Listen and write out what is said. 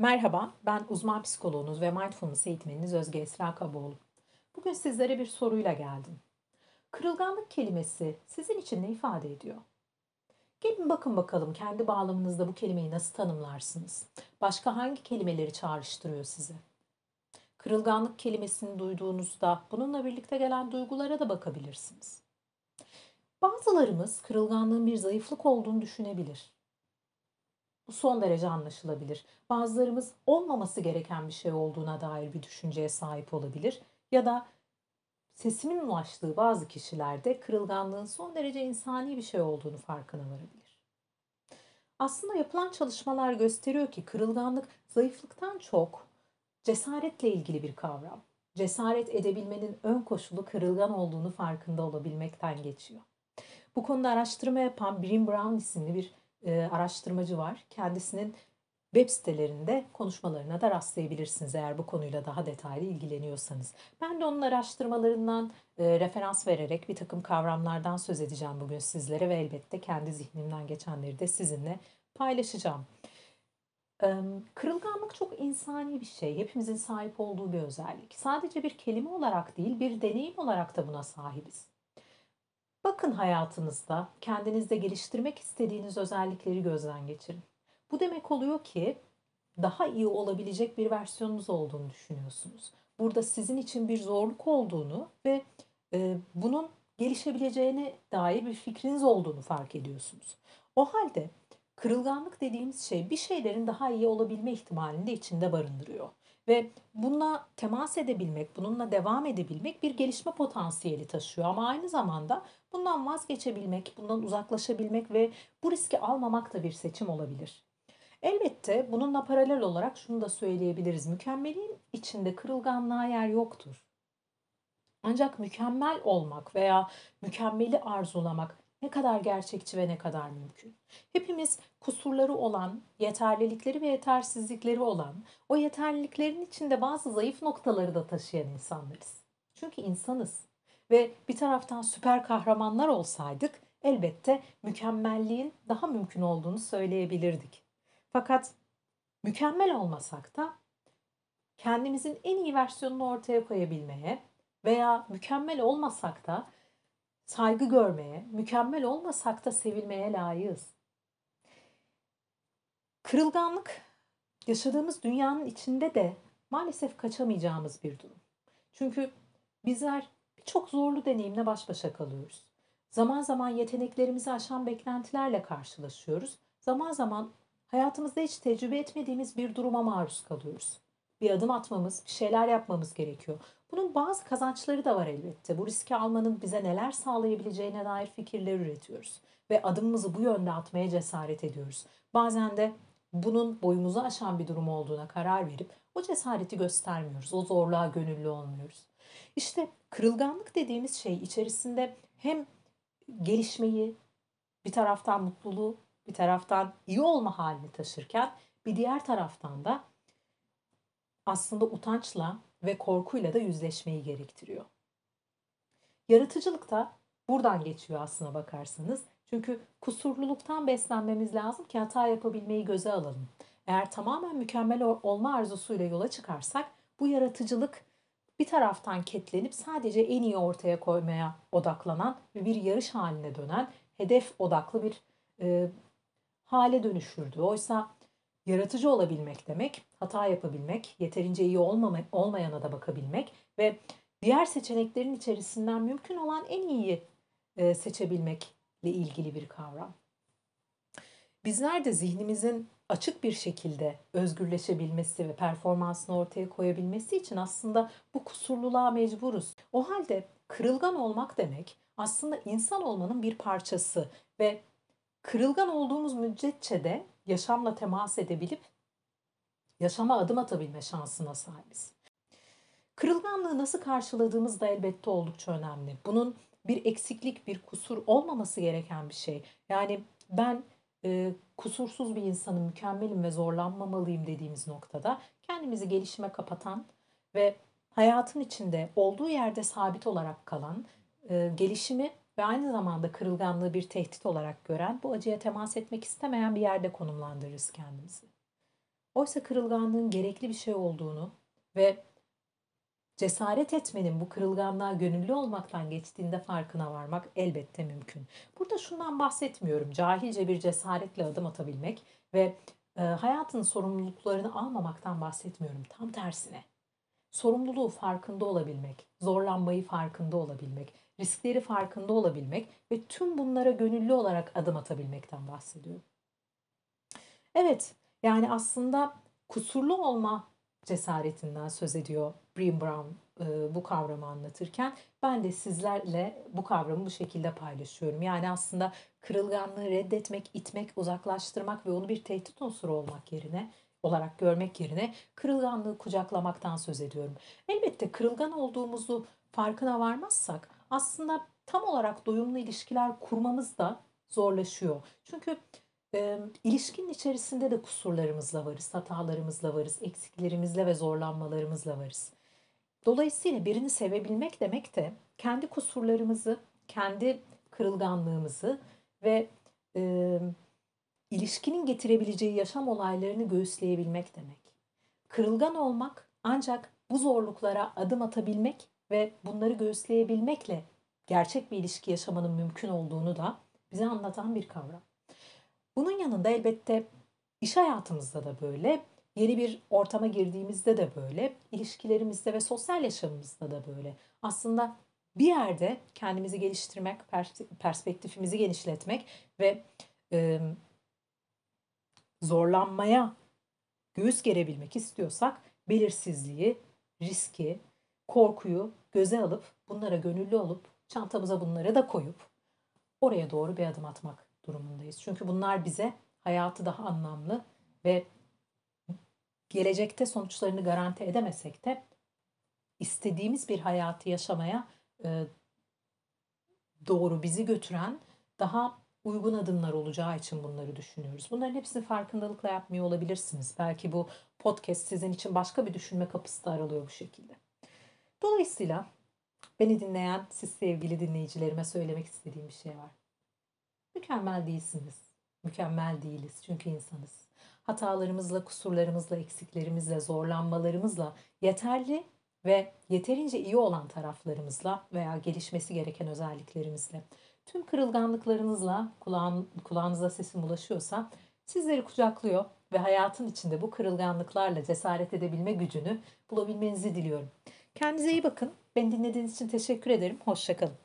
Merhaba, ben uzman psikoloğunuz ve mindfulness eğitmeniniz Özge Esra Kaboğlu. Bugün sizlere bir soruyla geldim. Kırılganlık kelimesi sizin için ne ifade ediyor? Gelin bakın bakalım kendi bağlamınızda bu kelimeyi nasıl tanımlarsınız? Başka hangi kelimeleri çağrıştırıyor size? Kırılganlık kelimesini duyduğunuzda bununla birlikte gelen duygulara da bakabilirsiniz. Bazılarımız kırılganlığın bir zayıflık olduğunu düşünebilir. Bu son derece anlaşılabilir. Bazılarımız olmaması gereken bir şey olduğuna dair bir düşünceye sahip olabilir ya da sesimin ulaştığı bazı kişilerde kırılganlığın son derece insani bir şey olduğunu farkına varabilir. Aslında yapılan çalışmalar gösteriyor ki kırılganlık zayıflıktan çok cesaretle ilgili bir kavram. Cesaret edebilmenin ön koşulu kırılgan olduğunu farkında olabilmekten geçiyor. Bu konuda araştırma yapan Brim Brown isimli bir e, araştırmacı var. Kendisinin web sitelerinde konuşmalarına da rastlayabilirsiniz eğer bu konuyla daha detaylı ilgileniyorsanız. Ben de onun araştırmalarından e, referans vererek bir takım kavramlardan söz edeceğim bugün sizlere ve elbette kendi zihnimden geçenleri de sizinle paylaşacağım. E, kırılganlık çok insani bir şey. Hepimizin sahip olduğu bir özellik. Sadece bir kelime olarak değil, bir deneyim olarak da buna sahibiz. Bakın hayatınızda kendinizde geliştirmek istediğiniz özellikleri gözden geçirin. Bu demek oluyor ki daha iyi olabilecek bir versiyonunuz olduğunu düşünüyorsunuz. Burada sizin için bir zorluk olduğunu ve e, bunun gelişebileceğine dair bir fikriniz olduğunu fark ediyorsunuz. O halde kırılganlık dediğimiz şey bir şeylerin daha iyi olabilme ihtimalini de içinde barındırıyor. Ve bununla temas edebilmek, bununla devam edebilmek bir gelişme potansiyeli taşıyor. Ama aynı zamanda bundan vazgeçebilmek, bundan uzaklaşabilmek ve bu riski almamak da bir seçim olabilir. Elbette bununla paralel olarak şunu da söyleyebiliriz. Mükemmelin içinde kırılganlığa yer yoktur. Ancak mükemmel olmak veya mükemmeli arzulamak ne kadar gerçekçi ve ne kadar mümkün. Hepimiz kusurları olan, yeterlilikleri ve yetersizlikleri olan, o yeterliliklerin içinde bazı zayıf noktaları da taşıyan insanlarız. Çünkü insanız ve bir taraftan süper kahramanlar olsaydık elbette mükemmelliğin daha mümkün olduğunu söyleyebilirdik. Fakat mükemmel olmasak da kendimizin en iyi versiyonunu ortaya koyabilmeye veya mükemmel olmasak da saygı görmeye, mükemmel olmasak da sevilmeye layığız. Kırılganlık yaşadığımız dünyanın içinde de maalesef kaçamayacağımız bir durum. Çünkü bizler birçok zorlu deneyimle baş başa kalıyoruz. Zaman zaman yeteneklerimizi aşan beklentilerle karşılaşıyoruz. Zaman zaman hayatımızda hiç tecrübe etmediğimiz bir duruma maruz kalıyoruz. Bir adım atmamız, bir şeyler yapmamız gerekiyor. Bunun bazı kazançları da var elbette. Bu riski almanın bize neler sağlayabileceğine dair fikirler üretiyoruz. Ve adımımızı bu yönde atmaya cesaret ediyoruz. Bazen de bunun boyumuzu aşan bir durum olduğuna karar verip o cesareti göstermiyoruz. O zorluğa gönüllü olmuyoruz. İşte kırılganlık dediğimiz şey içerisinde hem gelişmeyi, bir taraftan mutluluğu, bir taraftan iyi olma halini taşırken bir diğer taraftan da aslında utançla ve korkuyla da yüzleşmeyi gerektiriyor. Yaratıcılık da buradan geçiyor aslına bakarsanız. Çünkü kusurluluktan beslenmemiz lazım ki hata yapabilmeyi göze alalım. Eğer tamamen mükemmel olma arzusuyla yola çıkarsak bu yaratıcılık bir taraftan ketlenip sadece en iyi ortaya koymaya odaklanan ve bir yarış haline dönen hedef odaklı bir e, hale dönüşürdü. Oysa yaratıcı olabilmek demek, hata yapabilmek, yeterince iyi olmama, olmayana da bakabilmek ve diğer seçeneklerin içerisinden mümkün olan en iyiyi e, seçebilmekle ilgili bir kavram. Bizler de zihnimizin açık bir şekilde özgürleşebilmesi ve performansını ortaya koyabilmesi için aslında bu kusurluluğa mecburuz. O halde kırılgan olmak demek aslında insan olmanın bir parçası ve kırılgan olduğumuz müddetçe de yaşamla temas edebilip yaşama adım atabilme şansına sahibiz. Kırılganlığı nasıl karşıladığımız da elbette oldukça önemli. Bunun bir eksiklik, bir kusur olmaması gereken bir şey. Yani ben e, kusursuz bir insanım, mükemmelim ve zorlanmamalıyım dediğimiz noktada kendimizi gelişime kapatan ve hayatın içinde olduğu yerde sabit olarak kalan, e, gelişimi ve aynı zamanda kırılganlığı bir tehdit olarak gören, bu acıya temas etmek istemeyen bir yerde konumlandırırız kendimizi. Oysa kırılganlığın gerekli bir şey olduğunu ve cesaret etmenin bu kırılganlığa gönüllü olmaktan geçtiğinde farkına varmak elbette mümkün. Burada şundan bahsetmiyorum. Cahilce bir cesaretle adım atabilmek ve e, hayatın sorumluluklarını almamaktan bahsetmiyorum. Tam tersine. Sorumluluğu farkında olabilmek, zorlanmayı farkında olabilmek, riskleri farkında olabilmek ve tüm bunlara gönüllü olarak adım atabilmekten bahsediyorum. Evet, yani aslında kusurlu olma cesaretinden söz ediyor Brené Brown e, bu kavramı anlatırken. Ben de sizlerle bu kavramı bu şekilde paylaşıyorum. Yani aslında kırılganlığı reddetmek, itmek, uzaklaştırmak ve onu bir tehdit unsuru olmak yerine olarak görmek yerine kırılganlığı kucaklamaktan söz ediyorum. Elbette kırılgan olduğumuzu farkına varmazsak aslında tam olarak doyumlu ilişkiler kurmamız da zorlaşıyor. Çünkü e, ilişkinin içerisinde de kusurlarımızla varız, hatalarımızla varız, eksiklerimizle ve zorlanmalarımızla varız. Dolayısıyla birini sevebilmek demek de kendi kusurlarımızı, kendi kırılganlığımızı ve e, ilişkinin getirebileceği yaşam olaylarını göğüsleyebilmek demek. Kırılgan olmak ancak bu zorluklara adım atabilmek ve bunları göğüsleyebilmekle gerçek bir ilişki yaşamanın mümkün olduğunu da bize anlatan bir kavram. Bunun yanında elbette iş hayatımızda da böyle, yeni bir ortama girdiğimizde de böyle, ilişkilerimizde ve sosyal yaşamımızda da böyle. Aslında bir yerde kendimizi geliştirmek, perspektifimizi genişletmek ve e, zorlanmaya göğüs gerebilmek istiyorsak belirsizliği, riski, korkuyu göze alıp bunlara gönüllü olup çantamıza bunları da koyup oraya doğru bir adım atmak durumundayız. Çünkü bunlar bize hayatı daha anlamlı ve gelecekte sonuçlarını garanti edemesek de istediğimiz bir hayatı yaşamaya e, doğru bizi götüren daha uygun adımlar olacağı için bunları düşünüyoruz. Bunların hepsini farkındalıkla yapmıyor olabilirsiniz. Belki bu podcast sizin için başka bir düşünme kapısı da aralıyor bu şekilde. Dolayısıyla beni dinleyen siz sevgili dinleyicilerime söylemek istediğim bir şey var. Mükemmel değilsiniz. Mükemmel değiliz çünkü insanız. Hatalarımızla, kusurlarımızla, eksiklerimizle, zorlanmalarımızla yeterli ve yeterince iyi olan taraflarımızla veya gelişmesi gereken özelliklerimizle tüm kırılganlıklarınızla kulağın, kulağınıza sesim ulaşıyorsa sizleri kucaklıyor ve hayatın içinde bu kırılganlıklarla cesaret edebilme gücünü bulabilmenizi diliyorum. Kendinize iyi bakın. Beni dinlediğiniz için teşekkür ederim. Hoşçakalın.